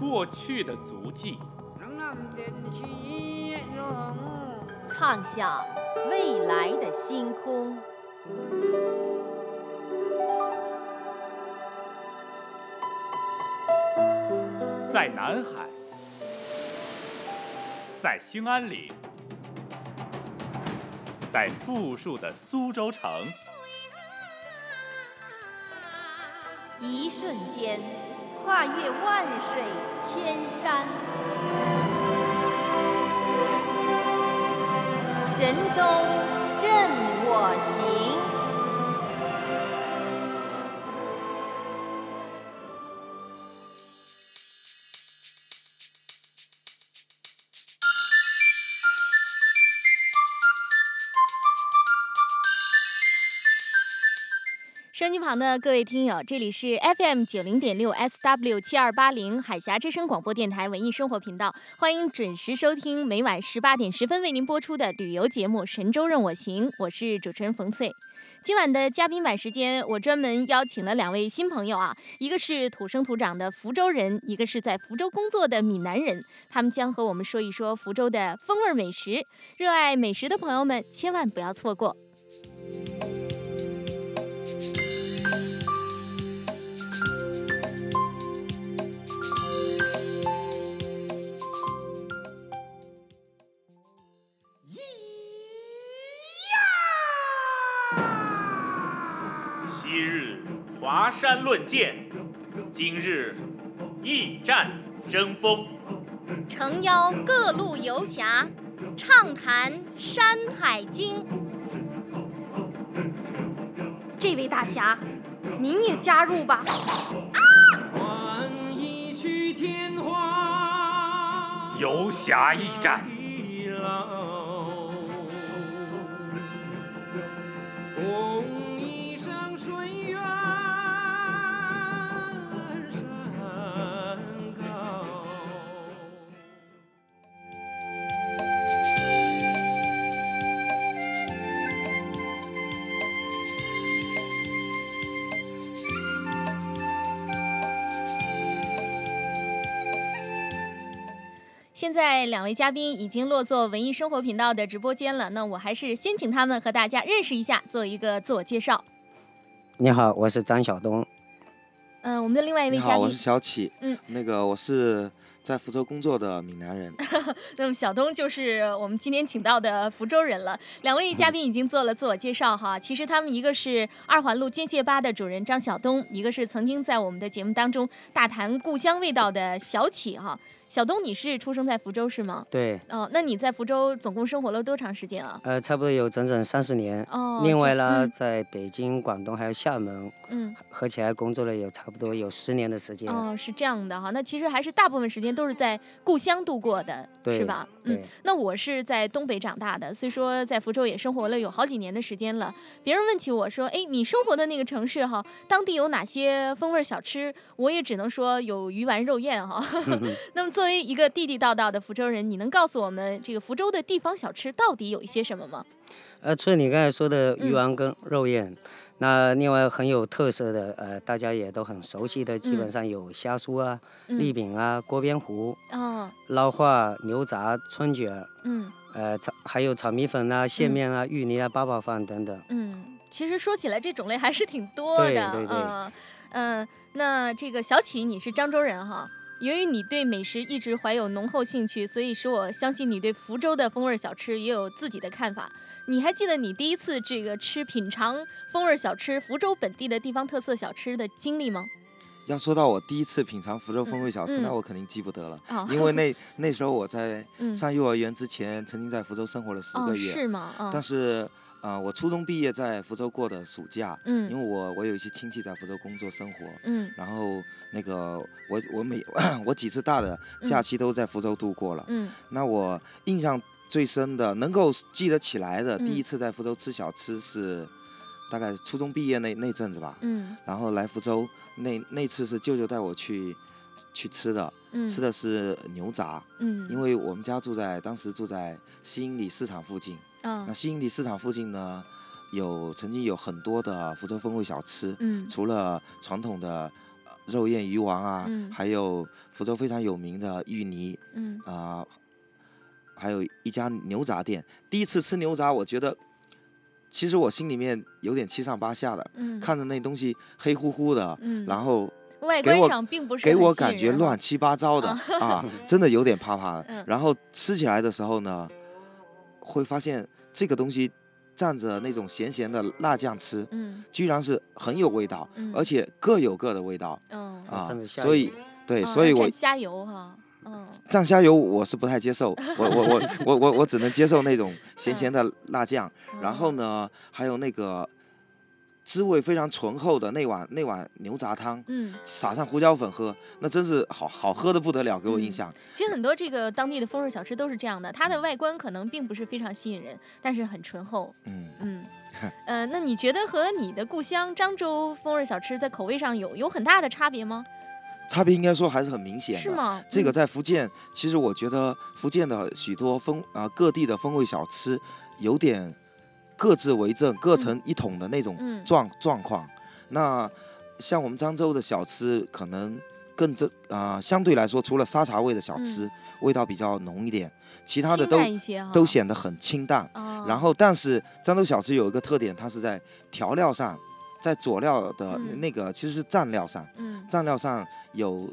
过去的足迹，畅想未来的星空。在南海，在兴安岭。在富庶的苏州城，一瞬间跨越万水千山，神州任我行。机旁的各位听友，这里是 FM 九零点六 SW 七二八零海峡之声广播电台文艺生活频道，欢迎准时收听每晚十八点十分为您播出的旅游节目《神州任我行》，我是主持人冯翠。今晚的嘉宾版时间，我专门邀请了两位新朋友啊，一个是土生土长的福州人，一个是在福州工作的闽南人，他们将和我们说一说福州的风味美食。热爱美食的朋友们，千万不要错过。华山论剑，今日一战争锋。诚邀各路游侠，畅谈《山海经》。这位大侠，您也加入吧。游侠驿战。现在两位嘉宾已经落座文艺生活频道的直播间了，那我还是先请他们和大家认识一下，做一个自我介绍。你好，我是张晓东。嗯，我们的另外一位嘉宾，我是小启。嗯，那个我是在福州工作的闽南人。那么小东就是我们今天请到的福州人了。两位嘉宾已经做了自我介绍哈，其实他们一个是二环路煎蟹吧的主人张晓东，一个是曾经在我们的节目当中大谈故乡味道的小启哈。小东，你是出生在福州是吗？对。哦，那你在福州总共生活了多长时间啊？呃，差不多有整整三十年。哦。另外呢，在北京、广东还有厦门，嗯，合起来工作了有差不多有十年的时间。哦，是这样的哈。那其实还是大部分时间都是在故乡度过的，是吧？嗯。那我是在东北长大的，所以说在福州也生活了有好几年的时间了。别人问起我说：“哎，你生活的那个城市哈，当地有哪些风味小吃？”我也只能说有鱼丸肉燕哈。那么作为一个地地道道的福州人，你能告诉我们这个福州的地方小吃到底有一些什么吗？呃，除了你刚才说的鱼丸跟肉燕，那另外很有特色的，呃，大家也都很熟悉的，基本上有虾酥啊、栗饼啊、锅边糊、哦、捞化、牛杂、春卷，嗯，呃，炒还有炒米粉啊、线面啊、芋泥啊、八宝饭等等。嗯，其实说起来这种类还是挺多的。对对对。嗯，那这个小启你是漳州人哈。由于你对美食一直怀有浓厚兴趣，所以使我相信你对福州的风味小吃也有自己的看法。你还记得你第一次这个吃品尝风味小吃福州本地的地方特色小吃的经历吗？要说到我第一次品尝福州风味小吃，那我肯定记不得了，因为那那时候我在上幼儿园之前，曾经在福州生活了十个月，是吗？但是啊，我初中毕业在福州过的暑假，嗯，因为我我有一些亲戚在福州工作生活，嗯，然后那个我我每 我几次大的假期都在福州度过了，嗯，那我印象最深的，能够记得起来的第一次在福州吃小吃是，大概初中毕业那那阵子吧，嗯，然后来福州那那次是舅舅带我去去吃的，嗯，吃的是牛杂，嗯，因为我们家住在当时住在西营里市场附近。那新营里市场附近呢，有曾经有很多的福州风味小吃，嗯，除了传统的肉燕鱼丸啊，还有福州非常有名的芋泥，嗯。啊，还有一家牛杂店。第一次吃牛杂，我觉得其实我心里面有点七上八下的，嗯，看着那东西黑乎乎的，嗯，然后外观上并不是给我感觉乱七八糟的啊，真的有点怕怕的。然后吃起来的时候呢。会发现这个东西蘸着那种咸咸的辣酱吃，嗯，居然是很有味道，而且各有各的味道，嗯。啊，所以对，所以我虾油哈，嗯，蘸虾油我是不太接受，我我我我我我只能接受那种咸咸的辣酱，然后呢，还有那个。滋味非常醇厚的那碗那碗牛杂汤，嗯，撒上胡椒粉喝，那真是好好喝的不得了，给我印象。其实很多这个当地的风味小吃都是这样的，它的外观可能并不是非常吸引人，但是很醇厚。嗯嗯，呃，那你觉得和你的故乡漳州风味小吃在口味上有有很大的差别吗？差别应该说还是很明显的。是吗？这个在福建，其实我觉得福建的许多风啊各地的风味小吃有点。各自为政、各成一统的那种状状况。那像我们漳州的小吃，可能更这啊，相对来说，除了沙茶味的小吃，味道比较浓一点，其他的都都显得很清淡。然后，但是漳州小吃有一个特点，它是在调料上，在佐料的那个其实是蘸料上，蘸料上有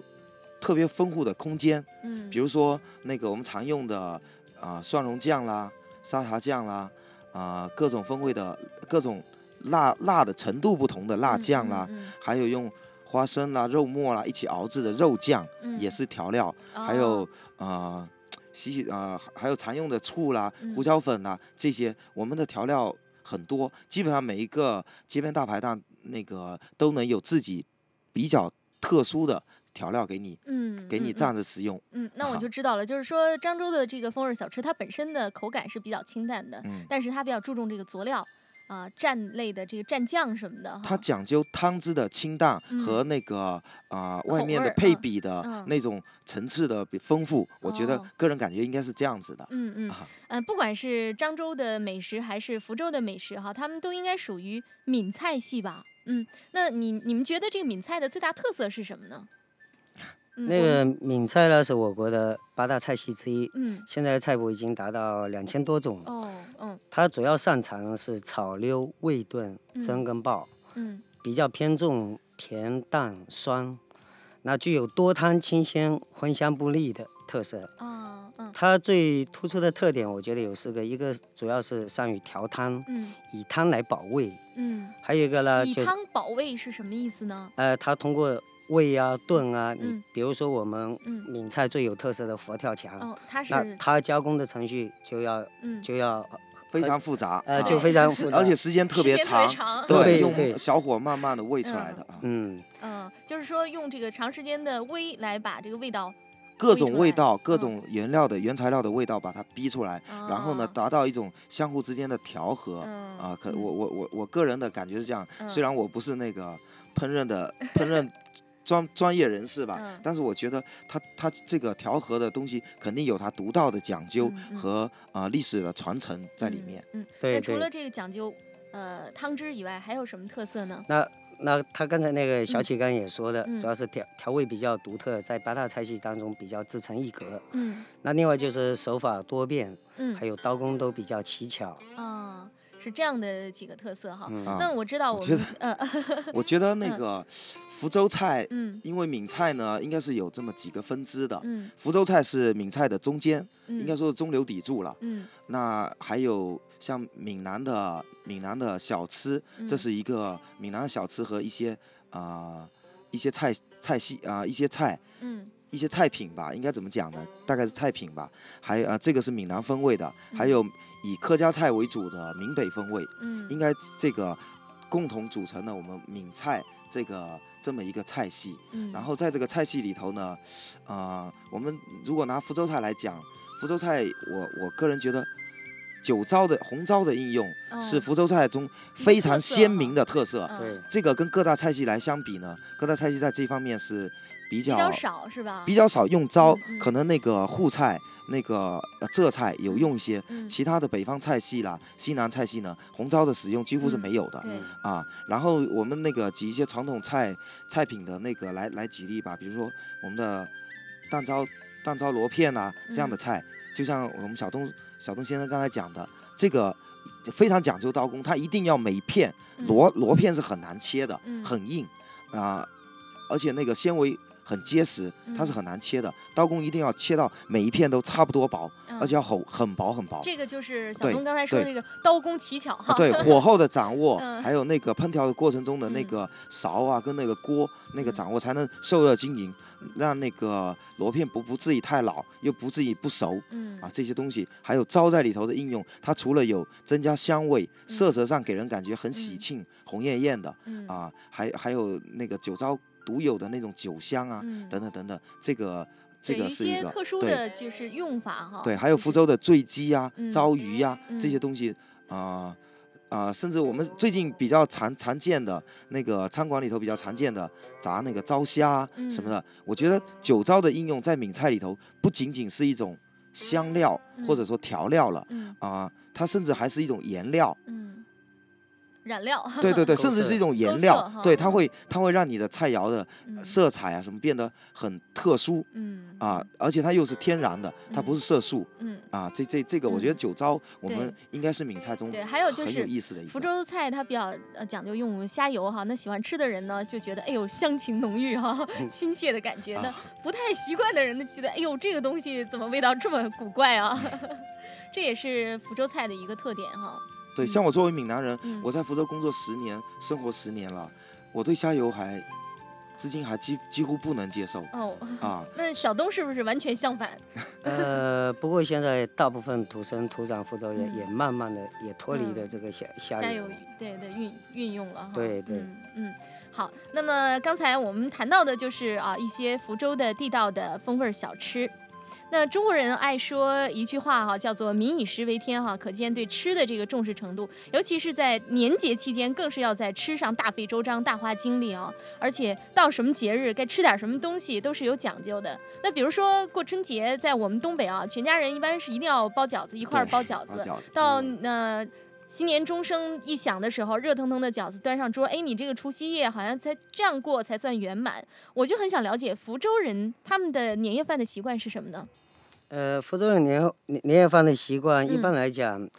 特别丰富的空间。嗯，比如说那个我们常用的啊蒜蓉酱啦、沙茶酱啦。啊，各种风味的各种辣辣的程度不同的辣酱啦，还有用花生啦、肉末啦一起熬制的肉酱，也是调料。还有啊，洗洗啊，还有常用的醋啦、胡椒粉啦这些，我们的调料很多，基本上每一个街边大排档那个都能有自己比较特殊的。调料给你，嗯，给你这样的使用，嗯，那我就知道了。就是说，漳州的这个风味小吃，它本身的口感是比较清淡的，嗯，但是它比较注重这个佐料啊，蘸类的这个蘸酱什么的，它讲究汤汁的清淡和那个啊外面的配比的那种层次的丰富。我觉得个人感觉应该是这样子的，嗯嗯嗯，不管是漳州的美食还是福州的美食哈，他们都应该属于闽菜系吧？嗯，那你你们觉得这个闽菜的最大特色是什么呢？那个闽菜呢，是我国的八大菜系之一。嗯，现在菜谱已经达到两千多种。哦，嗯，它主要擅长是炒溜、味炖、蒸跟爆。嗯，比较偏重甜淡酸，那具有多汤清鲜、荤香不腻的特色。哦，嗯，它最突出的特点，我觉得有四个，一个主要是善于调汤，嗯，以汤来保味。嗯，还有一个呢，以汤保味是什么意思呢？呃，它通过。煨啊，炖啊，你比如说我们闽菜最有特色的佛跳墙，那它加工的程序就要就要非常复杂，呃，就非常复杂，而且时间特别长，对，用小火慢慢的煨出来的啊。嗯。嗯，就是说用这个长时间的煨来把这个味道，各种味道、各种原料的原材料的味道把它逼出来，然后呢，达到一种相互之间的调和啊。可我我我我个人的感觉是这样，虽然我不是那个烹饪的烹饪。专专业人士吧，但是我觉得他他这个调和的东西肯定有他独到的讲究和啊历史的传承在里面。嗯，那除了这个讲究，呃，汤汁以外，还有什么特色呢？那那他刚才那个小启刚也说的，主要是调调味比较独特，在八大菜系当中比较自成一格。嗯，那另外就是手法多变，嗯，还有刀工都比较奇巧。啊。是这样的几个特色哈，那我知道我们呃，我觉得那个福州菜，嗯，因为闽菜呢，应该是有这么几个分支的，嗯，福州菜是闽菜的中间，应该说是中流砥柱了，嗯，那还有像闽南的闽南的小吃，这是一个闽南的小吃和一些啊一些菜菜系啊一些菜，嗯。一些菜品吧，应该怎么讲呢？大概是菜品吧。还有啊，这个是闽南风味的，还有以客家菜为主的闽北风味，嗯，应该这个共同组成了我们闽菜这个这么一个菜系。嗯，然后在这个菜系里头呢，啊，我们如果拿福州菜来讲，福州菜我我个人觉得。酒糟的红糟的应用是福州菜中非常鲜明的特色。对，这个跟各大菜系来相比呢，各大菜系在这方面是比较比较少，是吧？比较少用糟，可能那个沪菜、那个浙菜有用一些，其他的北方菜系啦、西南菜系呢，红糟的使用几乎是没有的。嗯啊，然后我们那个举一些传统菜菜品的那个来来举例吧，比如说我们的蛋糟蛋糟螺片啊这样的菜，就像我们小东。小东先生刚才讲的这个非常讲究刀工，它一定要每片螺螺片是很难切的，很硬啊，而且那个纤维很结实，它是很难切的。刀工一定要切到每一片都差不多薄，而且要很很薄很薄。这个就是小东刚才说的那个刀工奇巧哈。对，火候的掌握，还有那个烹调的过程中的那个勺啊，跟那个锅那个掌握，才能受热均匀。让那个螺片不不至于太老，又不至于不熟，嗯啊这些东西，还有糟在里头的应用，它除了有增加香味，色泽上给人感觉很喜庆、红艳艳的，啊，还还有那个酒糟独有的那种酒香啊，等等等等，这个这个是一个特殊的就是用法哈。对，还有福州的醉鸡呀、糟鱼呀这些东西啊。啊，甚至我们最近比较常常见的那个餐馆里头比较常见的炸那个糟虾什么的，我觉得酒糟的应用在闽菜里头不仅仅是一种香料或者说调料了，啊，它甚至还是一种颜料。染料，对 对对，甚至是一种颜料，对，它会它会让你的菜肴的色彩啊什么变得很特殊，嗯啊，而且它又是天然的，它不是色素，嗯啊，这这这个我觉得酒糟我们应该是闽菜中对，还有就是很有意思的。福州菜它比较呃讲究用虾油哈，那喜欢吃的人呢就觉得哎呦香情浓郁哈，亲切的感觉，那不太习惯的人呢觉得哎呦这个东西怎么味道这么古怪啊？这也是福州菜的一个特点哈。对，像我作为闽南人，我在福州工作十年，生活十年了，我对虾油还至今还几几乎不能接受。哦啊，那小东是不是完全相反？呃，不过现在大部分土生土长福州人也慢慢的也脱离了这个虾虾油对的运运用了哈。对对嗯，好，那么刚才我们谈到的就是啊一些福州的地道的风味小吃。那中国人爱说一句话哈，叫做“民以食为天”哈，可见对吃的这个重视程度，尤其是在年节期间，更是要在吃上大费周章、大花精力啊！而且到什么节日该吃点什么东西都是有讲究的。那比如说过春节，在我们东北啊，全家人一般是一定要包饺子，一块儿包饺子。到那新年钟声一响的时候，热腾腾的饺子端上桌，哎，你这个除夕夜好像才这样过才算圆满。我就很想了解福州人他们的年夜饭的习惯是什么呢？呃，福州人年年年夜饭的习惯，一般来讲，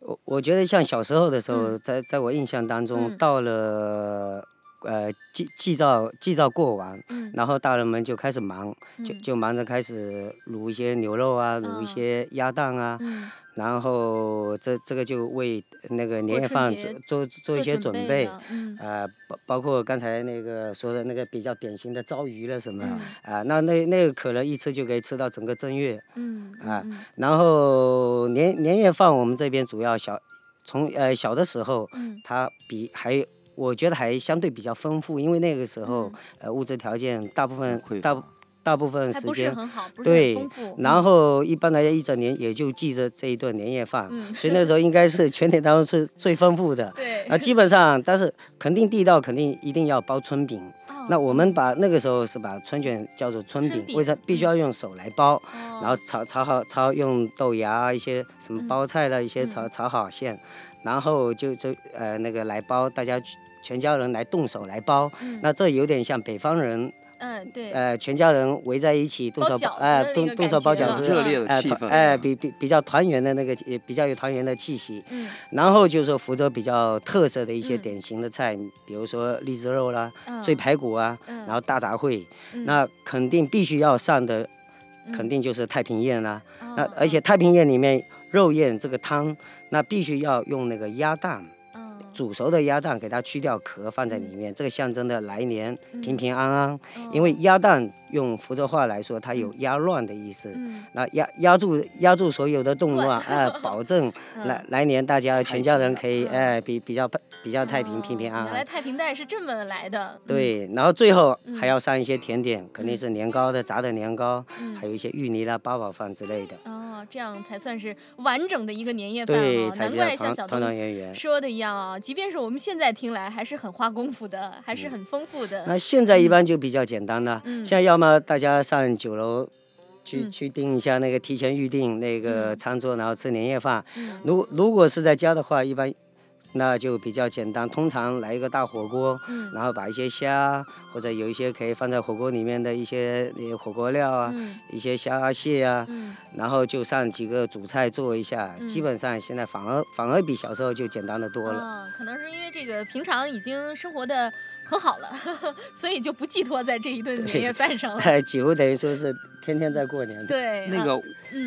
我我觉得像小时候的时候，在在我印象当中，到了呃祭祭灶祭灶过完，然后大人们就开始忙，就就忙着开始卤一些牛肉啊，卤一些鸭蛋啊。然后这这个就为那个年夜饭做做做一些准备，啊，包包括刚才那个说的那个比较典型的糟鱼了什么，啊，那那那个可能一吃就可以吃到整个正月，啊，然后年年夜饭我们这边主要小，从呃小的时候，它比还我觉得还相对比较丰富，因为那个时候呃物质条件大部分大。大部分时间对，然后一般来讲一整年也就记着这一顿年夜饭，所以那时候应该是全年当中是最丰富的。对，啊，基本上，但是肯定地道，肯定一定要包春饼。那我们把那个时候是把春卷叫做春饼，为啥必须要用手来包？然后炒炒好，炒用豆芽一些什么包菜的一些炒炒好馅，然后就就呃那个来包，大家全家人来动手来包。那这有点像北方人。嗯，对，呃，全家人围在一起动手，哎，动动手包饺子，热烈的气氛，哎，比比比较团圆的那个，也比较有团圆的气息。嗯，然后就是说福州比较特色的一些典型的菜，比如说荔枝肉啦，醉排骨啊，然后大杂烩，那肯定必须要上的，肯定就是太平宴啦。那而且太平宴里面肉宴这个汤，那必须要用那个鸭蛋。煮熟的鸭蛋给它去掉壳放在里面，这个象征的来年平平安安。因为鸭蛋用福州话来说，它有压乱的意思，那压压住压住所有的动乱，哎，保证来来年大家全家人可以哎比比较比较太平平平安安。原来太平袋是这么来的。对，然后最后还要上一些甜点，肯定是年糕的炸的年糕，还有一些芋泥啦、八宝饭之类的。哦，这样才算是完整的一个年夜饭啊！难怪像小东说的一样啊，即便是我们现在听来还是很花功夫的，还是很丰富的。那现在一般就比较简单了，现在要么大家上酒楼去去订一下那个提前预定那个餐桌，然后吃年夜饭。如如果是在家的话，一般。那就比较简单，通常来一个大火锅，然后把一些虾或者有一些可以放在火锅里面的一些火锅料啊，一些虾蟹啊，然后就上几个主菜做一下，基本上现在反而反而比小时候就简单的多了。可能是因为这个平常已经生活的很好了，所以就不寄托在这一顿年夜饭上了。几乎等于说是天天在过年。对，那个，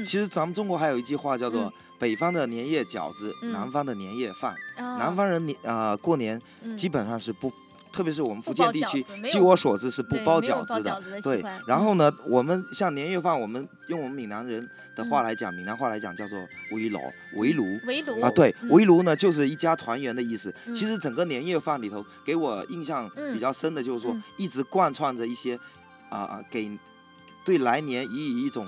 其实咱们中国还有一句话叫做。北方的年夜饺子，南方的年夜饭。南方人年啊过年基本上是不，特别是我们福建地区，据我所知是不包饺子的。对，然后呢，我们像年夜饭，我们用我们闽南人的话来讲，闽南话来讲叫做围炉，围炉。围炉啊，对，围炉呢就是一家团圆的意思。其实整个年夜饭里头，给我印象比较深的就是说，一直贯穿着一些啊啊，给对来年予以一种。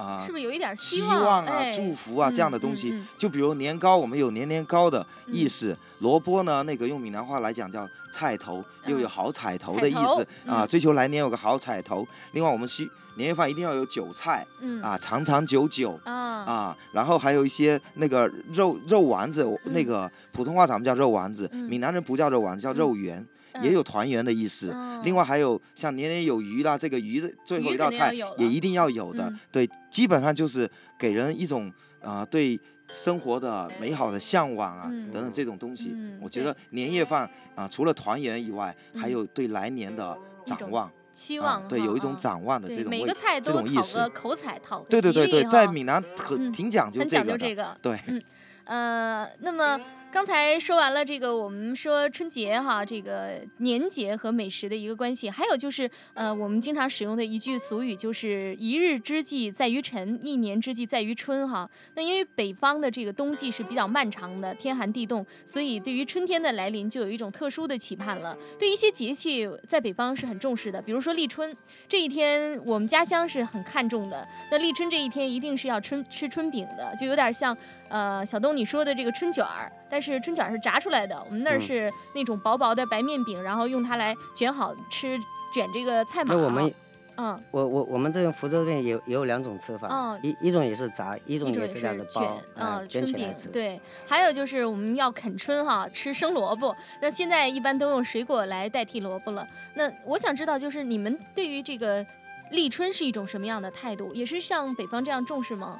啊，是不是有一点希望啊、祝福啊这样的东西？就比如年糕，我们有年年高的意思；萝卜呢，那个用闽南话来讲叫菜头，又有好彩头的意思啊，追求来年有个好彩头。另外，我们需年夜饭一定要有韭菜，啊，长长久久啊。啊，然后还有一些那个肉肉丸子，那个普通话咱们叫肉丸子，闽南人不叫肉丸子，叫肉圆。也有团圆的意思，另外还有像年年有余啦，这个鱼的最后一道菜也一定要有的，对，基本上就是给人一种啊对生活的美好的向往啊等等这种东西。我觉得年夜饭啊，除了团圆以外，还有对来年的展望、期望，对，有一种展望的这种每个菜都讨个口彩，讨对对对对，在闽南。很挺讲究这个的，对，嗯。呃，那么。刚才说完了这个，我们说春节哈，这个年节和美食的一个关系，还有就是，呃，我们经常使用的一句俗语就是“一日之计在于晨，一年之计在于春”哈。那因为北方的这个冬季是比较漫长的，天寒地冻，所以对于春天的来临就有一种特殊的期盼了。对一些节气，在北方是很重视的，比如说立春这一天，我们家乡是很看重的。那立春这一天一定是要春吃春饼的，就有点像。呃，小东你说的这个春卷儿，但是春卷儿是炸出来的，我们那儿是那种薄薄的白面饼，然后用它来卷好吃，卷这个菜码。那我们，嗯，我我我们这边福州这边也也有两种吃法，一一种也是炸，一种也是这样子包，嗯，卷起来吃。对，还有就是我们要啃春哈，吃生萝卜。那现在一般都用水果来代替萝卜了。那我想知道，就是你们对于这个立春是一种什么样的态度？也是像北方这样重视吗？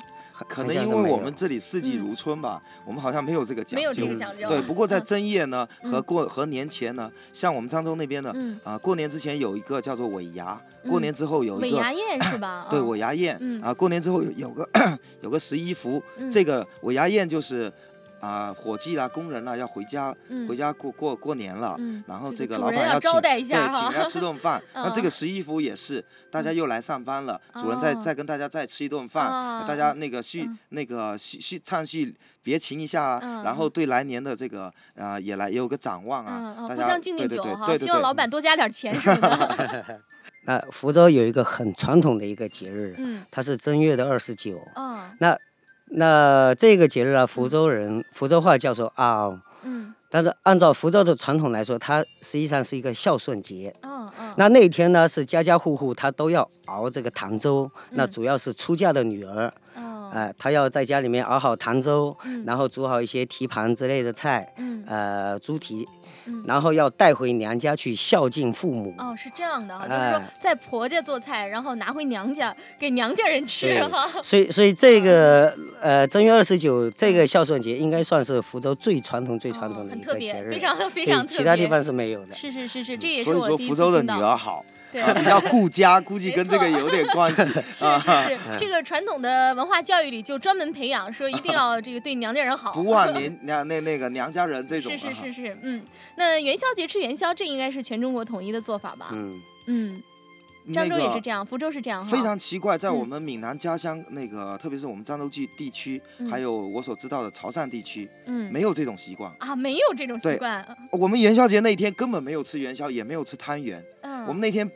可能因为我们这里四季如春吧，我们好像没有这个讲究。没有这个讲究。对，不过在正月呢和过和年前呢，像我们漳州那边呢，啊，过年之前有一个叫做尾牙，过年之后有一个尾牙宴是吧？对，尾牙宴啊，过年之后有个 有个十一福，这个尾牙宴就是。啊，伙计啦，工人啦，要回家，回家过过过年了。然后这个老板要请，对，请人家吃顿饭。那这个十一福也是，大家又来上班了，主人再再跟大家再吃一顿饭，大家那个续那个续续唱续别情一下啊，然后对来年的这个啊也来也有个展望啊，互相敬敬酒哈，希望老板多加点钱什么的。那福州有一个很传统的一个节日，它是正月的二十九。那那这个节日啊，福州人福州话叫做熬，嗯，但是按照福州的传统来说，它实际上是一个孝顺节。嗯嗯。那那一天呢，是家家户户他都要熬这个糖粥，那主要是出嫁的女儿，哎，她要在家里面熬好糖粥，然后煮好一些蹄膀之类的菜，嗯，呃，猪蹄。然后要带回娘家去孝敬父母。哦，是这样的哈，就是说在婆家做菜，然后拿回娘家给娘家人吃哈。所以，所以这个呃正月二十九这个孝顺节，应该算是福州最传统、最传统的一个节日，非常非常其他地方是没有的。是是是是，这也是所以说福州的。女儿好，比较顾家，估计跟这个有点关系。是是是，这个传统的文化教育里就专门培养，说一定要这个对娘家人好，不忘 您娘那那个娘家人这种。是是是是，嗯，那元宵节吃元宵，这应该是全中国统一的做法吧？嗯嗯。漳州也是这样，福州是这样，非常奇怪，在我们闽南家乡那个，特别是我们漳州地地区，还有我所知道的潮汕地区，嗯，没有这种习惯。啊，没有这种习惯。我们元宵节那天根本没有吃元宵，也没有吃汤圆。嗯，我们那天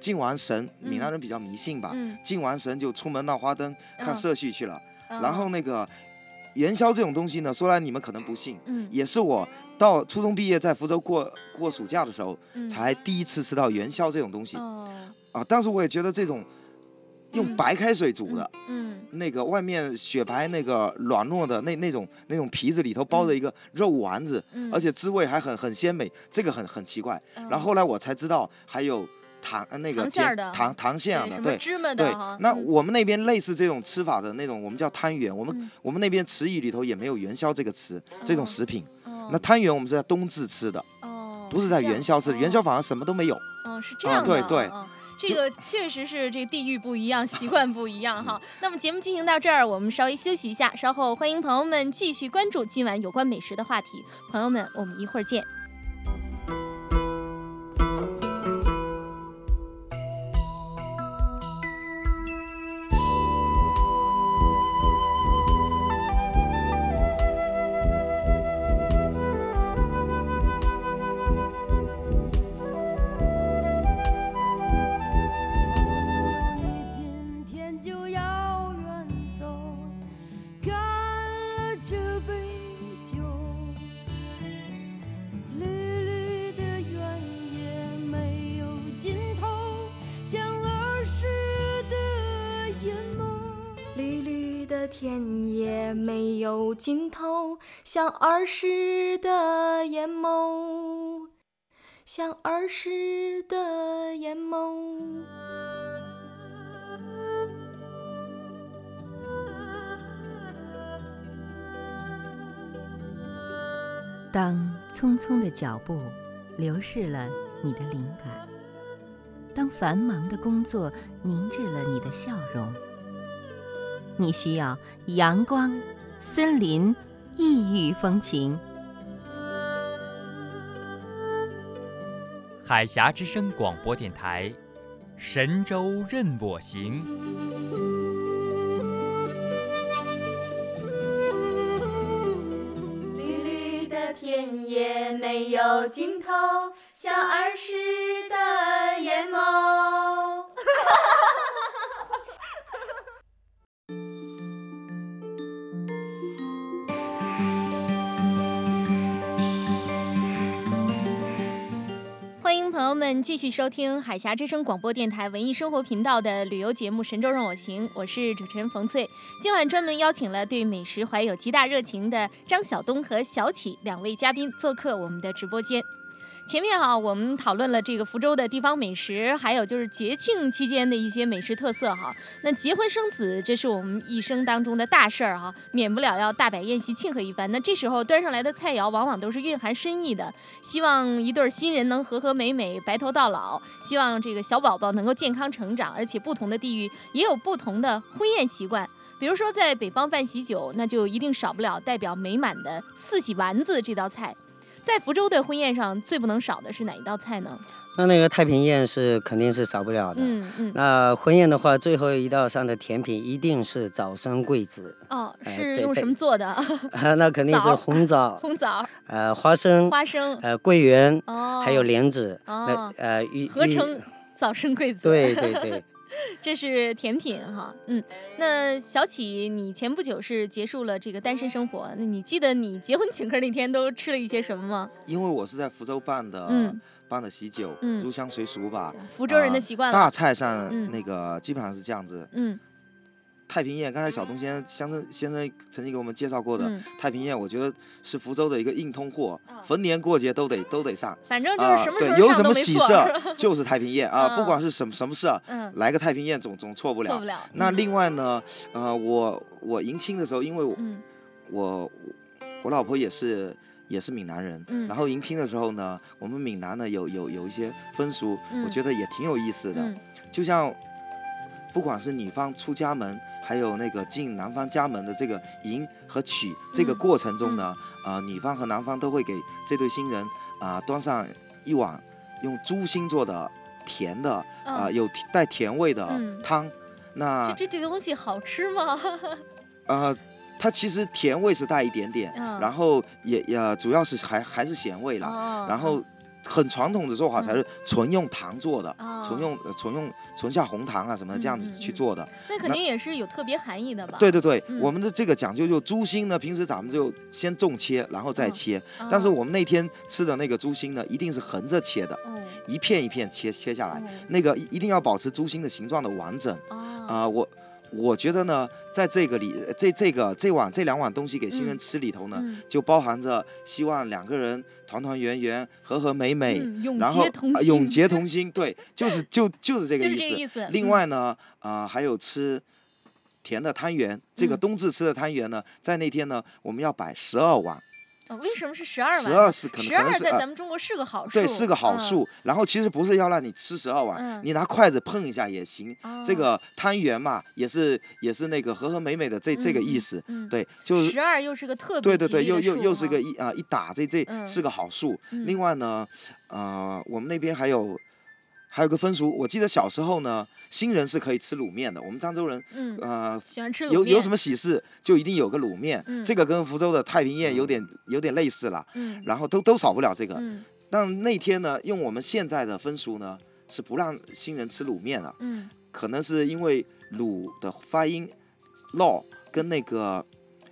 敬完神，闽南人比较迷信吧，敬完神就出门闹花灯看社戏去了。然后那个元宵这种东西呢，说来你们可能不信，嗯，也是我到初中毕业在福州过过暑假的时候，才第一次吃到元宵这种东西。啊，当时我也觉得这种用白开水煮的，嗯，那个外面雪白那个软糯的那那种那种皮子里头包着一个肉丸子，而且滋味还很很鲜美，这个很很奇怪。然后后来我才知道还有糖那个馅的糖糖馅的，对芝麻的。对，那我们那边类似这种吃法的那种，我们叫汤圆。我们我们那边词语里头也没有元宵这个词，这种食品。那汤圆我们是在冬至吃的，哦，不是在元宵吃的。元宵反而什么都没有。哦，是这样的。对对。这个确实是这个地域不一样，习惯不一样哈。那么节目进行到这儿，我们稍微休息一下，稍后欢迎朋友们继续关注今晚有关美食的话题。朋友们，我们一会儿见。像儿时的眼眸，像儿时的眼眸。当匆匆的脚步流逝了你的灵感，当繁忙的工作凝滞了你的笑容，你需要阳光。森林，异域风情。海峡之声广播电台，神州任我行。绿绿的田野没有尽头，像儿时的眼眸。们，继续收听海峡之声广播电台文艺生活频道的旅游节目《神州任我行》，我是主持人冯翠。今晚专门邀请了对美食怀有极大热情的张晓东和小启两位嘉宾做客我们的直播间。前面哈，我们讨论了这个福州的地方美食，还有就是节庆期间的一些美食特色哈。那结婚生子，这是我们一生当中的大事儿哈，免不了要大摆宴席庆贺一番。那这时候端上来的菜肴，往往都是蕴含深意的，希望一对新人能和和美美，白头到老；希望这个小宝宝能够健康成长。而且不同的地域也有不同的婚宴习惯，比如说在北方办喜酒，那就一定少不了代表美满的四喜丸子这道菜。在福州的婚宴上，最不能少的是哪一道菜呢？那那个太平宴是肯定是少不了的。嗯嗯。那婚宴的话，最后一道上的甜品一定是早生贵子。哦，是用什么做的？那肯定是红枣。红枣。呃，花生。花生。呃，桂圆。哦。还有莲子。哦。呃，合成早生贵子。对 对对。这是甜品哈，嗯，那小启，你前不久是结束了这个单身生活，那你记得你结婚请客那天都吃了一些什么吗？因为我是在福州办的，嗯，办的喜酒，嗯，入乡随俗吧，福州人的习惯了。大菜上那个基本上是这样子，嗯。太平宴，刚才小东先先生先生曾经给我们介绍过的太平宴，我觉得是福州的一个硬通货，逢年过节都得都得上。反正就是什么对，有什么喜事 就是太平宴啊，不管是什么什么事儿，来个太平宴总总错不了。错不了。那另外呢，呃，我我迎亲的时候，因为我我我老婆也是。也是闽南人，然后迎亲的时候呢，我们闽南呢有有有一些风俗，我觉得也挺有意思的，就像不管是女方出家门，还有那个进男方家门的这个迎和娶这个过程中呢，呃，女方和男方都会给这对新人啊端上一碗用猪心做的甜的啊有带甜味的汤。那这这这东西好吃吗？呃，它其实甜味是带一点点，然后也也主要是还还是咸味啦。然后很传统的做法才是纯用糖做的，纯用纯用纯下红糖啊什么的这样子去做的。那肯定也是有特别含义的吧？对对对，我们的这个讲究就猪心呢，平时咱们就先重切，然后再切。但是我们那天吃的那个猪心呢，一定是横着切的，一片一片切切下来，那个一定要保持猪心的形状的完整。啊，我我觉得呢，在这个里，这这个这碗这两碗东西给新人吃里头呢，就包含着希望两个人团团圆圆、和和美美，然后永结同心。对，就是就就是这个意思。另外呢，啊，还有吃甜的汤圆，这个冬至吃的汤圆呢，在那天呢，我们要摆十二碗。为什么是十二碗？十二是可能，十二在咱们中国是个好数。对，是个好数。然后其实不是要让你吃十二碗，你拿筷子碰一下也行。这个汤圆嘛，也是也是那个和和美美的这这个意思。对，就是十二又是个特别对对对，又又又是个一啊一打这这是个好数。另外呢，呃，我们那边还有还有个风俗，我记得小时候呢。新人是可以吃卤面的，我们漳州人，嗯呃，喜欢吃有有什么喜事就一定有个卤面，这个跟福州的太平宴有点有点类似了，然后都都少不了这个。但那天呢，用我们现在的风俗呢，是不让新人吃卤面了，可能是因为卤的发音，law 跟那个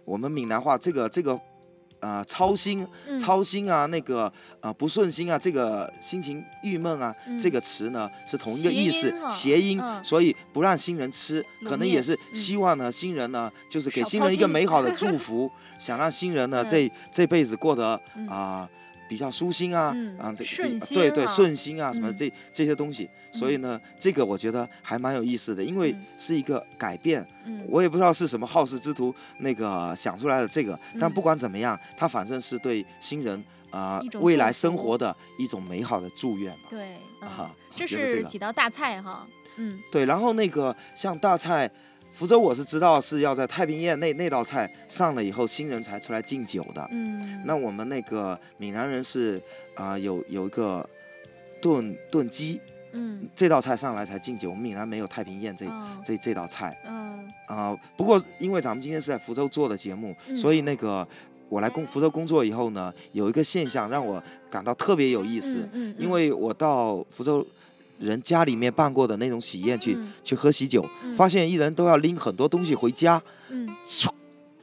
我们闽南话这个这个。啊，操心、操心啊，那个啊，不顺心啊，这个心情郁闷啊，这个词呢是同一个意思，谐音，所以不让新人吃，可能也是希望呢，新人呢就是给新人一个美好的祝福，想让新人呢这这辈子过得啊比较舒心啊，啊对对对顺心啊什么这这些东西。所以呢，这个我觉得还蛮有意思的，因为是一个改变。嗯，我也不知道是什么好事之徒那个想出来的这个，但不管怎么样，他反正是对新人啊未来生活的一种美好的祝愿嘛。对，啊，这是几道大菜哈。嗯，对，然后那个像大菜，福州我是知道是要在太平宴那那道菜上了以后，新人才出来敬酒的。嗯，那我们那个闽南人是啊有有一个炖炖鸡。嗯，这道菜上来才敬酒，我们闽南没有太平宴这这这道菜。嗯啊，不过因为咱们今天是在福州做的节目，所以那个我来工福州工作以后呢，有一个现象让我感到特别有意思。嗯，因为我到福州人家里面办过的那种喜宴去去喝喜酒，发现一人都要拎很多东西回家。嗯。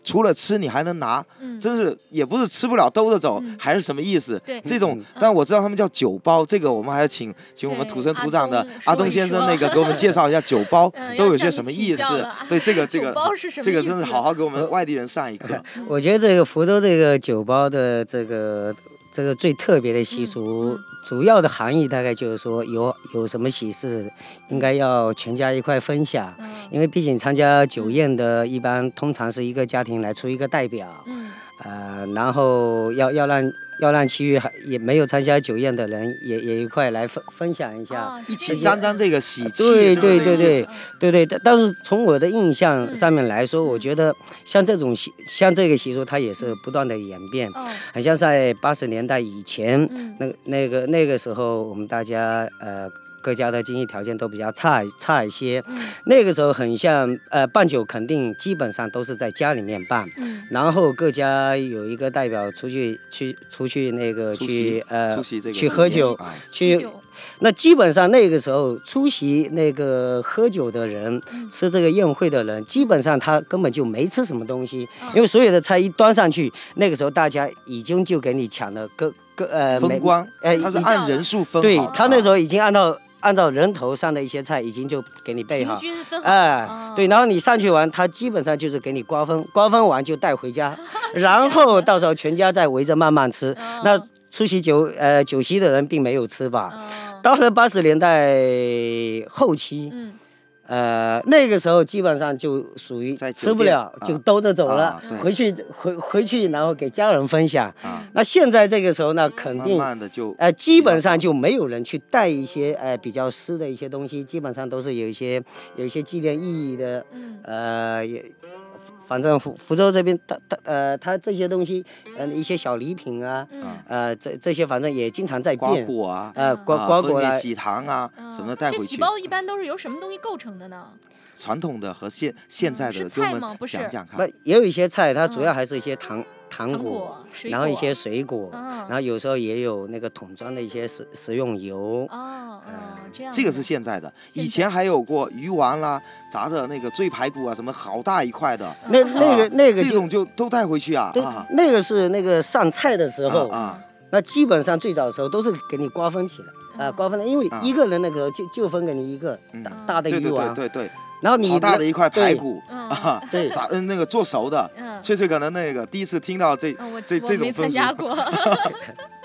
除了吃，你还能拿，真是也不是吃不了兜着走，还是什么意思？对，这种，但我知道他们叫酒包，这个我们还要请请我们土生土长的阿东先生那个给我们 介绍一下酒包都有些什么意思？对，这个这个这个真是好好给我们外地人上一课。我觉得这个福州这个酒包的这个。这个最特别的习俗，主要的含义大概就是说，有有什么喜事，应该要全家一块分享。因为毕竟参加酒宴的，一般通常是一个家庭来出一个代表。呃，然后要要让要让其余还也没有参加酒宴的人也也一块来分分享一下，一起沾沾这个喜气。对对对对对对。但是从我的印象上面来说，我觉得像这种习像这个习俗，它也是不断的演变。很像在八十年代以前，那那个那个时候，我们大家呃。各家的经济条件都比较差差一些，那个时候很像，呃，办酒肯定基本上都是在家里面办，然后各家有一个代表出去去出去那个去呃去喝酒去，那基本上那个时候出席那个喝酒的人吃这个宴会的人，基本上他根本就没吃什么东西，因为所有的菜一端上去，那个时候大家已经就给你抢了各各呃分光，哎，他是按人数分，对他那时候已经按照。按照人头上的一些菜，已经就给你备好，哎，对，然后你上去玩，他基本上就是给你瓜分，瓜分完就带回家，然后到时候全家再围着慢慢吃。那出席酒呃酒席的人并没有吃吧？到了八十年代后期，呃，那个时候基本上就属于吃不了就兜着走了，回去回回去然后给家人分享。那现在这个时候呢，肯定慢慢的就呃，基本上就没有人去带一些呃比较湿的一些东西，基本上都是有一些有一些纪念意义的，呃也。反正福福州这边，他他呃，他这些东西，嗯，一些小礼品啊，呃，这这些反正也经常在变。瓜果啊，呃，瓜瓜果啊，喜糖啊，什么带回去。这喜包一般都是由什么东西构成的呢？传统的和现现在的，给我们讲讲看。也有一些菜，它主要还是一些糖。糖果，然后一些水果，然后有时候也有那个桶装的一些食食用油。这样。这个是现在的，以前还有过鱼丸啦，炸的那个醉排骨啊，什么好大一块的。那那个那个这种就都带回去啊。对，那个是那个上菜的时候啊，那基本上最早的时候都是给你瓜分起来啊，瓜分的，因为一个人那个就就分给你一个大大的鱼丸。对对对对。然后你好大的一块排骨啊，对，炸嗯那个做熟的，翠翠可能那个第一次听到这这这种风俗。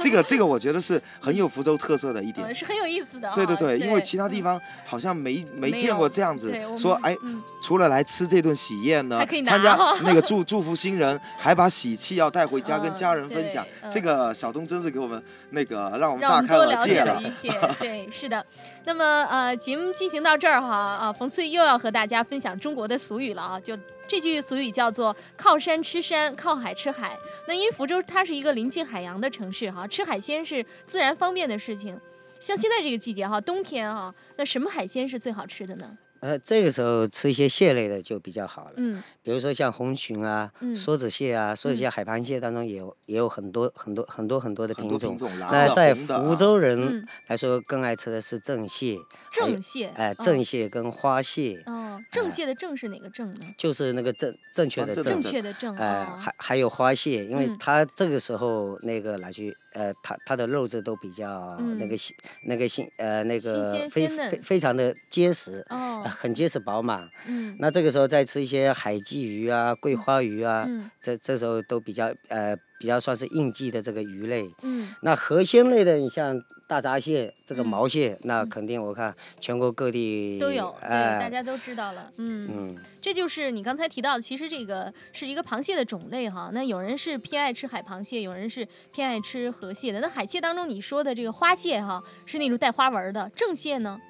这个这个我觉得是很有福州特色的一点，是很有意思的。对对对，因为其他地方好像没没见过这样子，说哎，除了来吃这顿喜宴呢，参加那个祝祝福新人，还把喜气要带回家跟家人分享。这个小东真是给我们那个让我们大开了解了一些。对，是的。那么呃，节目进行到这儿哈啊，冯翠又要和大家分享中国的俗语了啊，就。这句俗语叫做“靠山吃山，靠海吃海”。那因为福州它是一个临近海洋的城市哈，吃海鲜是自然方便的事情。像现在这个季节哈，冬天哈，那什么海鲜是最好吃的呢？呃，这个时候吃一些蟹类的就比较好了。嗯，比如说像红鲟啊、梭子蟹啊，梭子蟹、海螃蟹当中也有也有很多很多很多很多的品种。那在福州人来说，更爱吃的是正蟹。正蟹。哎，正蟹跟花蟹。哦，正蟹的正是哪个正呢？就是那个正正确的正。正确的正。哎，还还有花蟹，因为它这个时候那个拿去。呃，它它的肉质都比较那个新那个新呃那个非非非常的结实，哦很结实饱满。嗯，那这个时候再吃一些海鲫鱼啊、桂花鱼啊，这这时候都比较呃。比较算是应季的这个鱼类，嗯，那河鲜类的，你像大闸蟹、这个毛蟹，那肯定我看全国各地都有，对，大家都知道了，嗯嗯，这就是你刚才提到的，其实这个是一个螃蟹的种类哈。那有人是偏爱吃海螃蟹，有人是偏爱吃河蟹的。那海蟹当中你说的这个花蟹哈，是那种带花纹的，正蟹呢？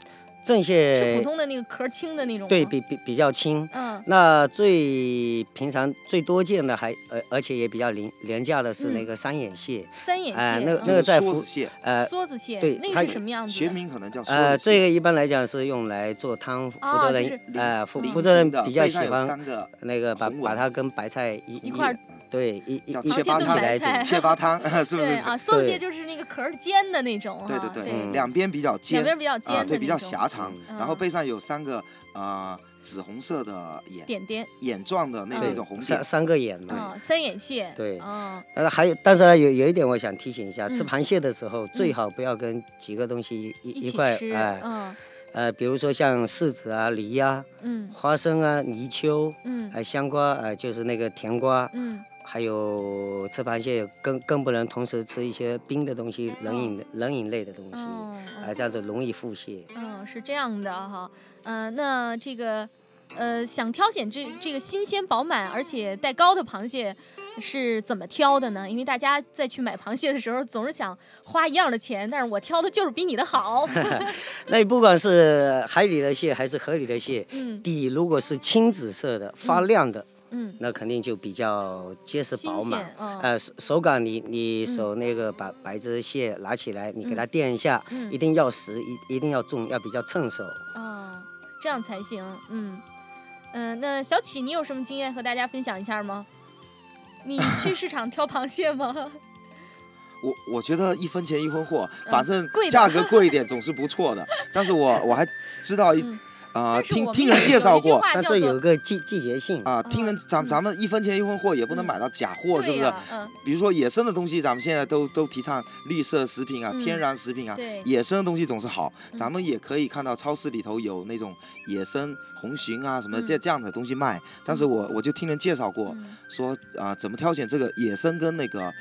正蟹是普通的那个壳轻的那种，对比比比较轻。嗯，那最平常最多见的还而而且也比较廉廉价的是那个三眼蟹。三眼蟹，那个那个在福呃梭子蟹，对，那是什么样子？学名可能叫呃，这个一般来讲是用来做汤，福州人呃福福州人比较喜欢那个把把它跟白菜一一块。对，一一切八汤。来煮，切八汤 是不是？啊，梭蟹就是那个壳尖的那种，对对对，两边比较尖，两边比较尖，对，比较狭长，然后背上有三个啊紫红色的眼点点，眼状的那那种红点，三三个眼嘛，三眼蟹，对，嗯，但是还有，但是呢，有有一点我想提醒一下，吃螃蟹的时候最好不要跟几个东西一一块，哎，呃，比如说像柿子啊、梨呀，嗯，花生啊、泥鳅，嗯，哎，香瓜，呃，就是那个甜瓜，嗯。还有吃螃蟹更更不能同时吃一些冰的东西，冷饮冷饮类的东西，啊，这样子容易腹泻。嗯，是这样的哈，嗯，那这个呃，想挑选这这个新鲜饱满而且带膏的螃蟹是怎么挑的呢？因为大家在去买螃蟹的时候总是想花一样的钱，但是我挑的就是比你的好。那你不管是海里的蟹还是河里的蟹，嗯，底如果是青紫色的发亮的。嗯，那肯定就比较结实饱满，呃，手手感你你手那个把白只蟹拿起来，你给它垫一下，一定要实，一一定要重，要比较趁手。哦，这样才行。嗯嗯，那小启，你有什么经验和大家分享一下吗？你去市场挑螃蟹吗？我我觉得一分钱一分货，反正价格贵一点总是不错的。但是我我还知道一。啊，听听人介绍过，但这有个季季节性啊。听人咱咱们一分钱一分货，也不能买到假货，是不是？嗯。比如说野生的东西，咱们现在都都提倡绿色食品啊，天然食品啊。野生的东西总是好，咱们也可以看到超市里头有那种野生红鲟啊什么这这样的东西卖。但是我我就听人介绍过，说啊，怎么挑选这个野生跟那个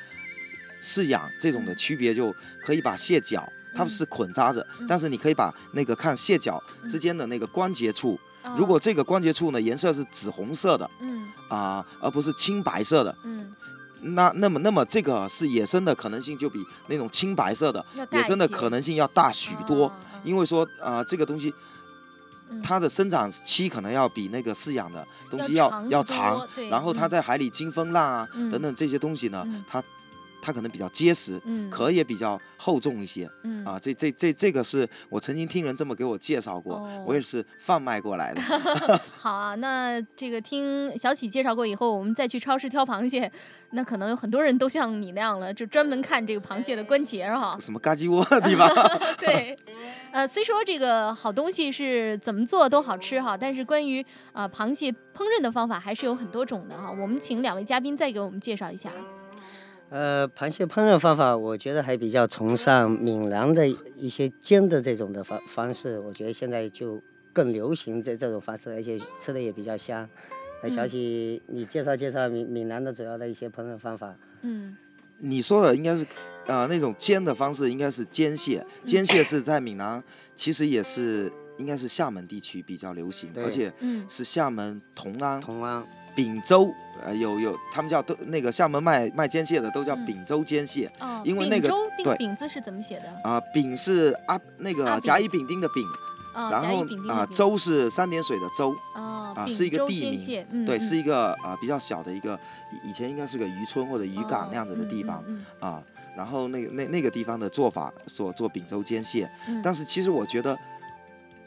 饲养这种的区别，就可以把蟹脚它是捆扎着，但是你可以把那个看蟹脚之间的那个关节处，如果这个关节处呢颜色是紫红色的，嗯。啊，而不是青白色的，嗯，那那么那么这个是野生的可能性就比那种青白色的野生的可能性要大许多，因为说啊这个东西。它的生长期可能要比那个饲养的东西要要长，然后它在海里经风浪啊等等这些东西呢，它。它可能比较结实，壳也比较厚重一些，啊，这这这这个是我曾经听人这么给我介绍过，我也是贩卖过来的。好啊，那这个听小启介绍过以后，我们再去超市挑螃蟹，那可能有很多人都像你那样了，就专门看这个螃蟹的关节哈。什么嘎叽窝的地方？对，呃，虽说这个好东西是怎么做都好吃哈，但是关于呃螃蟹烹饪的方法还是有很多种的哈。我们请两位嘉宾再给我们介绍一下。呃，螃蟹烹饪方法，我觉得还比较崇尚闽南的一些煎的这种的方方式，我觉得现在就更流行这这种方式，而且吃的也比较香。那小喜，你介绍介绍闽闽南的主要的一些烹饪方法。嗯，你说的应该是，呃，那种煎的方式应该是煎蟹，煎蟹是在闽南，其实也是应该是厦门地区比较流行，而且是厦门同安。同安。丙州，呃，有有，他们叫都那个厦门卖卖煎蟹的都叫丙州煎蟹，因为那个对。丙字是怎么写的？啊，丙是啊那个甲乙丙丁的丙，然后啊州是三点水的州，啊是一个地名，对，是一个啊比较小的一个，以前应该是个渔村或者渔港那样子的地方啊，然后那个那那个地方的做法所做丙州煎蟹，但是其实我觉得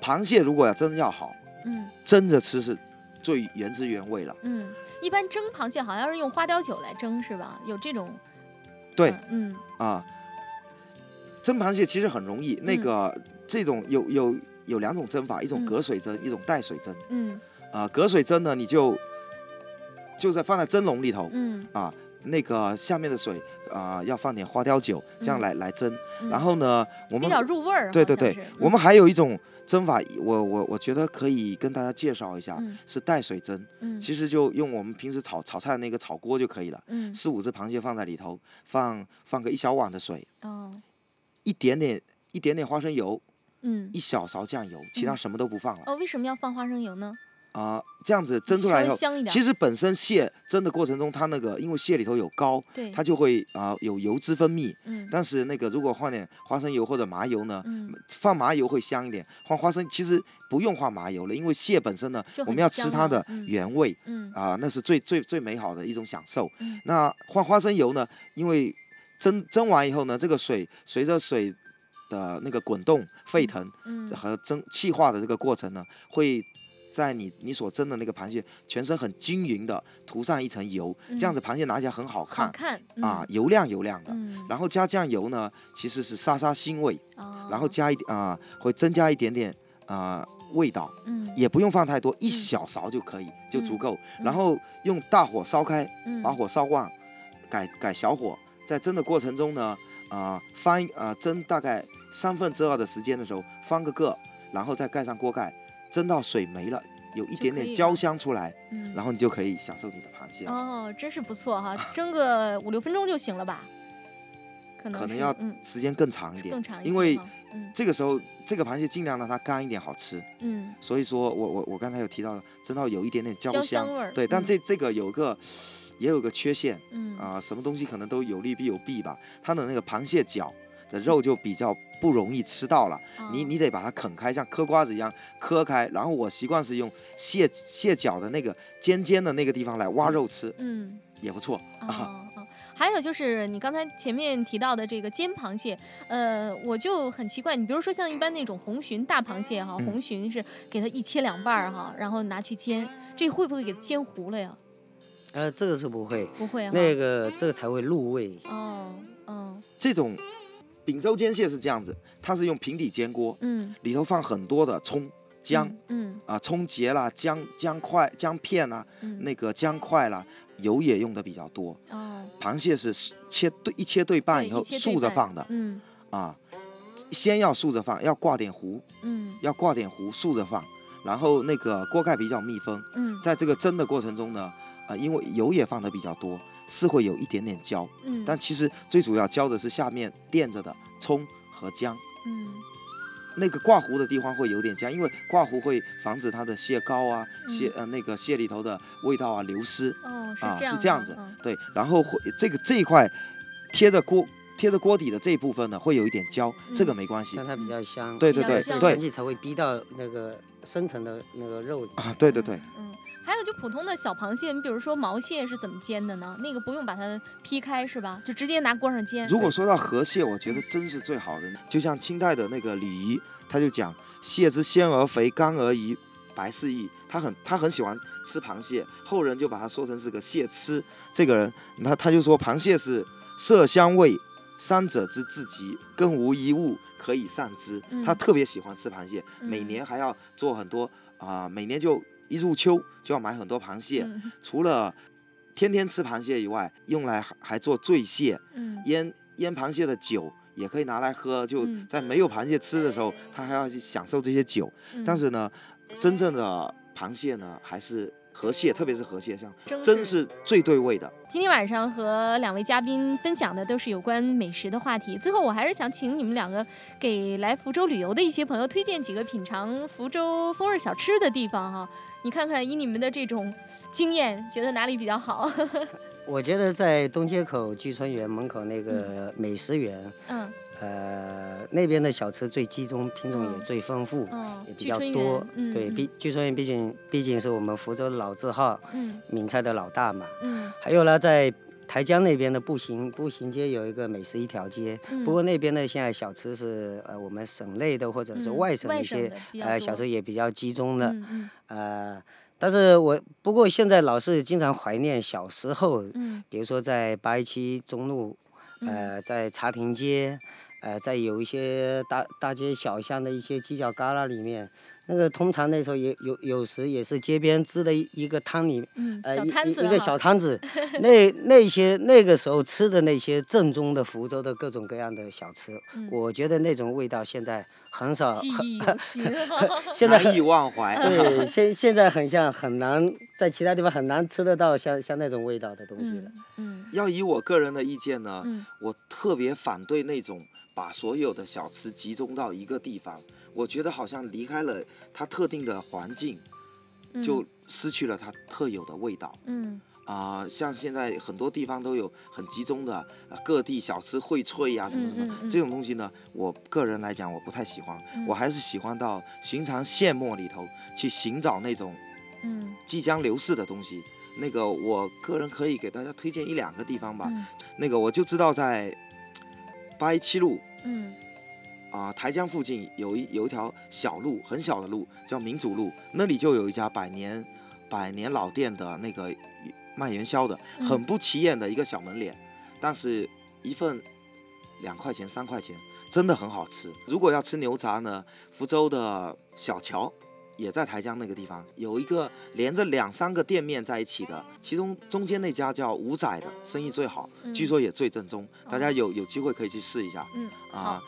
螃蟹如果要真要好，嗯，蒸着吃是。最原汁原味了。嗯，一般蒸螃蟹好像是用花雕酒来蒸，是吧？有这种。对，嗯啊，蒸螃蟹其实很容易。那个这种有有有两种蒸法，一种隔水蒸，一种带水蒸。嗯啊，隔水蒸呢，你就就在放在蒸笼里头。嗯啊，那个下面的水啊，要放点花雕酒，这样来来蒸。然后呢，我们比较入味儿。对对对，我们还有一种。蒸法，我我我觉得可以跟大家介绍一下，是带水蒸，其实就用我们平时炒炒菜的那个炒锅就可以了。四五只螃蟹放在里头，放放个一小碗的水，哦，一点点一点点花生油，嗯，一小勺酱油，其他什么都不放了。哦，为什么要放花生油呢？啊，这样子蒸出来以后，其实本身蟹蒸的过程中，它那个因为蟹里头有膏，对，它就会啊有油脂分泌。嗯，但是那个如果放点花生油或者麻油呢，放麻油会香一点。放花生其实不用放麻油了，因为蟹本身呢，我们要吃它的原味。嗯，啊，那是最最最美好的一种享受。那放花生油呢，因为蒸蒸完以后呢，这个水随着水的那个滚动沸腾，嗯，和蒸气化的这个过程呢，会。在你你所蒸的那个螃蟹全身很均匀的涂上一层油，这样子螃蟹拿起来很好看，看啊油亮油亮的。然后加酱油呢，其实是杀杀腥味，然后加一点啊会增加一点点啊味道，嗯。也不用放太多，一小勺就可以就足够。然后用大火烧开，把火烧旺，改改小火，在蒸的过程中呢啊翻啊蒸大概三分之二的时间的时候翻个个，然后再盖上锅盖。蒸到水没了，有一点点焦香出来，然后你就可以享受你的螃蟹哦，真是不错哈！蒸个五六分钟就行了吧？可能可能要时间更长一点，更长因为这个时候这个螃蟹尽量让它干一点好吃。嗯，所以说我我我刚才有提到蒸到有一点点焦香味儿，对，但这这个有个也有个缺陷，嗯啊，什么东西可能都有利必有弊吧？它的那个螃蟹脚。的肉就比较不容易吃到了，你你得把它啃开，像嗑瓜子一样嗑开。然后我习惯是用蟹蟹脚的那个尖尖的那个地方来挖肉吃，嗯，也不错啊。还有就是你刚才前面提到的这个煎螃蟹，呃，我就很奇怪，你比如说像一般那种红鲟大螃蟹哈，红鲟是给它一切两半儿哈，然后拿去煎，这会不会给它煎糊了呀？呃，这个是不会，不会，那个这个才会入味。哦，嗯，这种。丙州煎蟹是这样子，它是用平底煎锅，嗯，里头放很多的葱、姜，嗯，啊，葱节啦，姜姜块、姜片啦，那个姜块啦，油也用的比较多。哦，螃蟹是切对一切对半以后竖着放的，嗯，啊，先要竖着放，要挂点糊，嗯，要挂点糊竖着放，然后那个锅盖比较密封，嗯，在这个蒸的过程中呢，啊，因为油也放的比较多。是会有一点点焦，嗯，但其实最主要焦的是下面垫着的葱和姜嗯。那个挂糊的地方会有点僵，因为挂糊会防止它的蟹膏啊、蟹呃那个蟹里头的味道啊流失。哦，啊，是这样子。对，然后会这个这一块贴着锅贴着锅底的这一部分呢，会有一点焦，这个没关系。让它比较香。对对对对，气才会逼到那个深层的那个肉里。啊，对对对。嗯，还有就普通的小螃蟹，你比如说毛蟹是怎么煎的呢？那个不用把它劈开是吧？就直接拿锅上煎。如果说到河蟹，我觉得真是最好的，就像清代的那个李仪。他就讲蟹之鲜而肥，甘而宜，白是益。他很他很喜欢吃螃蟹，后人就把它说成是个蟹痴。这个人，他他就说螃蟹是色香味三者之至极，更无一物可以善之。他特别喜欢吃螃蟹，每年还要做很多啊，每年就一入秋就要买很多螃蟹。除了天天吃螃蟹以外，用来还做醉蟹，腌腌螃蟹的酒。也可以拿来喝，就在没有螃蟹吃的时候，他还要去享受这些酒。但是呢，真正的螃蟹呢，还是河蟹，特别是河蟹，像真是最对味的。今天晚上和两位嘉宾分享的都是有关美食的话题。最后，我还是想请你们两个给来福州旅游的一些朋友推荐几个品尝福州风味小吃的地方哈。你看看，以你们的这种经验，觉得哪里比较好？我觉得在东街口聚春园门口那个美食园，嗯，呃，那边的小吃最集中，品种也最丰富，也比较多。对，毕聚春园毕竟毕竟是我们福州老字号，嗯，闽菜的老大嘛。嗯。还有呢，在台江那边的步行步行街有一个美食一条街，不过那边的现在小吃是呃我们省内的或者是外省的一些呃小吃也比较集中的，呃。但是我不过现在老是经常怀念小时候，嗯，比如说在八一七中路，呃，在茶亭街，呃，在有一些大大街小巷的一些犄角旮旯里面。那个通常那时候也有有时也是街边支的一个摊里，呃一一个小摊子，那那些那个时候吃的那些正宗的福州的各种各样的小吃，我觉得那种味道现在很少，现在难以忘怀。对，现现在很像很难在其他地方很难吃得到像像那种味道的东西了。嗯，要以我个人的意见呢，我特别反对那种把所有的小吃集中到一个地方。我觉得好像离开了它特定的环境，就失去了它特有的味道。嗯啊，像现在很多地方都有很集中的各地小吃荟萃呀，什么什么这种东西呢？我个人来讲，我不太喜欢。我还是喜欢到寻常现末里头去寻找那种嗯即将流逝的东西。那个我个人可以给大家推荐一两个地方吧。那个我就知道在八一七路。嗯。啊，台江附近有一有一条小路，很小的路，叫民主路，那里就有一家百年百年老店的那个卖元宵的，很不起眼的一个小门脸，但是一份两块钱三块钱，真的很好吃。如果要吃牛杂呢，福州的小桥。也在台江那个地方有一个连着两三个店面在一起的，其中中间那家叫五仔的，生意最好，据说也最正宗。大家有有机会可以去试一下。嗯，啊，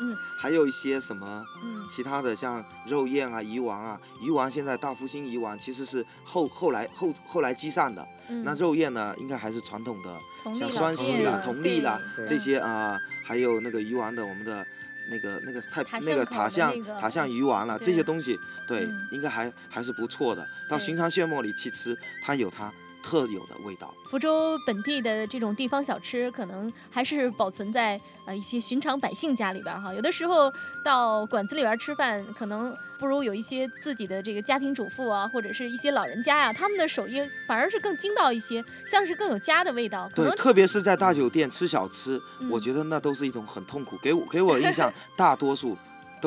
嗯，还有一些什么，嗯，其他的像肉燕啊、鱼丸啊，鱼丸现在大福星鱼丸其实是后后来后后来积善的，那肉燕呢，应该还是传统的，像双喜啦、同利啦这些啊，还有那个鱼丸的我们的。那个那个太那个塔像塔像鱼丸了，这些东西对应该还还是不错的。到寻常炫目里去吃，它有它。特有的味道。福州本地的这种地方小吃，可能还是保存在呃一些寻常百姓家里边哈。有的时候到馆子里边吃饭，可能不如有一些自己的这个家庭主妇啊，或者是一些老人家呀，他们的手艺反而是更精到一些，像是更有家的味道。对，特别是在大酒店吃小吃，我觉得那都是一种很痛苦。给我给我的印象，大多数。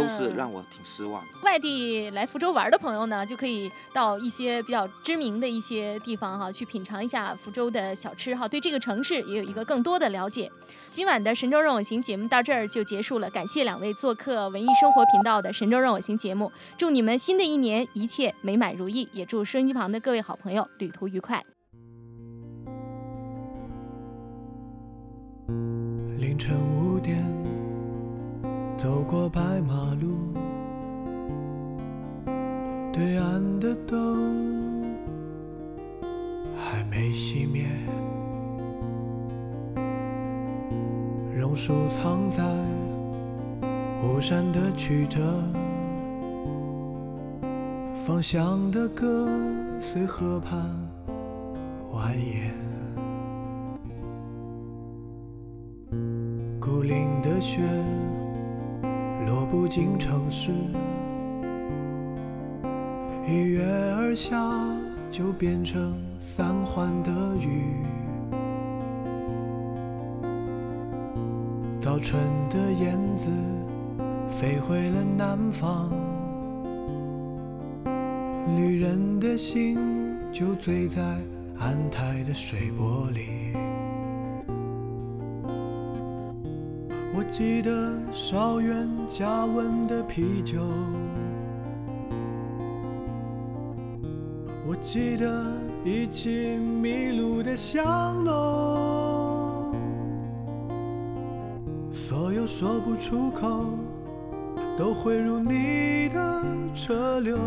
都是让我挺失望的。外地来福州玩的朋友呢，就可以到一些比较知名的一些地方哈，去品尝一下福州的小吃哈，对这个城市也有一个更多的了解。今晚的《神州任我行》节目到这儿就结束了，感谢两位做客文艺生活频道的《神州任我行》节目，祝你们新的一年一切美满如意，也祝收音机旁的各位好朋友旅途愉快。凌晨五点。走过白马路，对岸的灯还没熄灭，榕树藏在巫山的曲折，方向的歌随河畔蜿蜒，孤零的雪落不进城市，一跃而下就变成三环的雨。早春的燕子飞回了南方，旅人的心就醉在安泰的水波里。记得少远加温的啤酒，我记得一起迷路的香浓。所有说不出口，都汇入你的车流。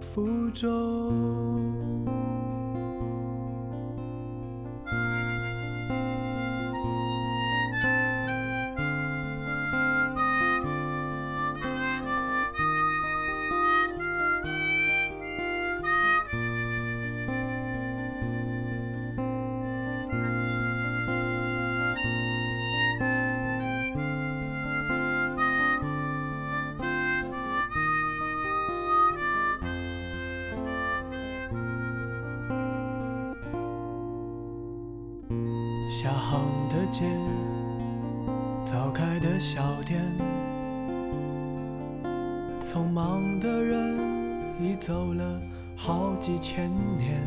福州。好几千年。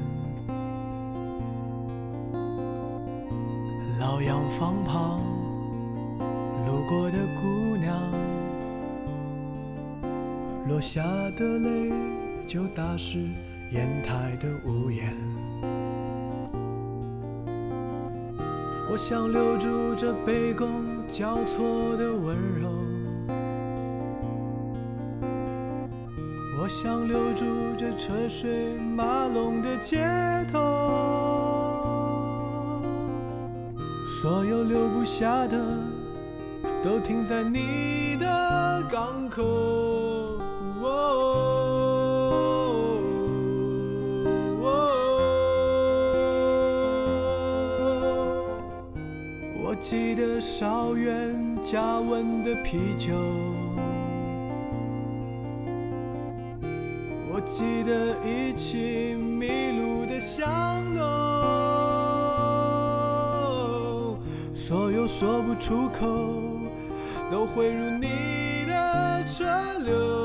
老洋房旁路过的姑娘，落下的泪就打湿烟台的屋檐。我想留住这杯弓交错的温柔，想留住这车水马龙的街头，所有留不下的都停在你的港口。哦，我记得少远加温的啤酒，的一起迷路的巷弄，所有说不出口都汇入你的车流，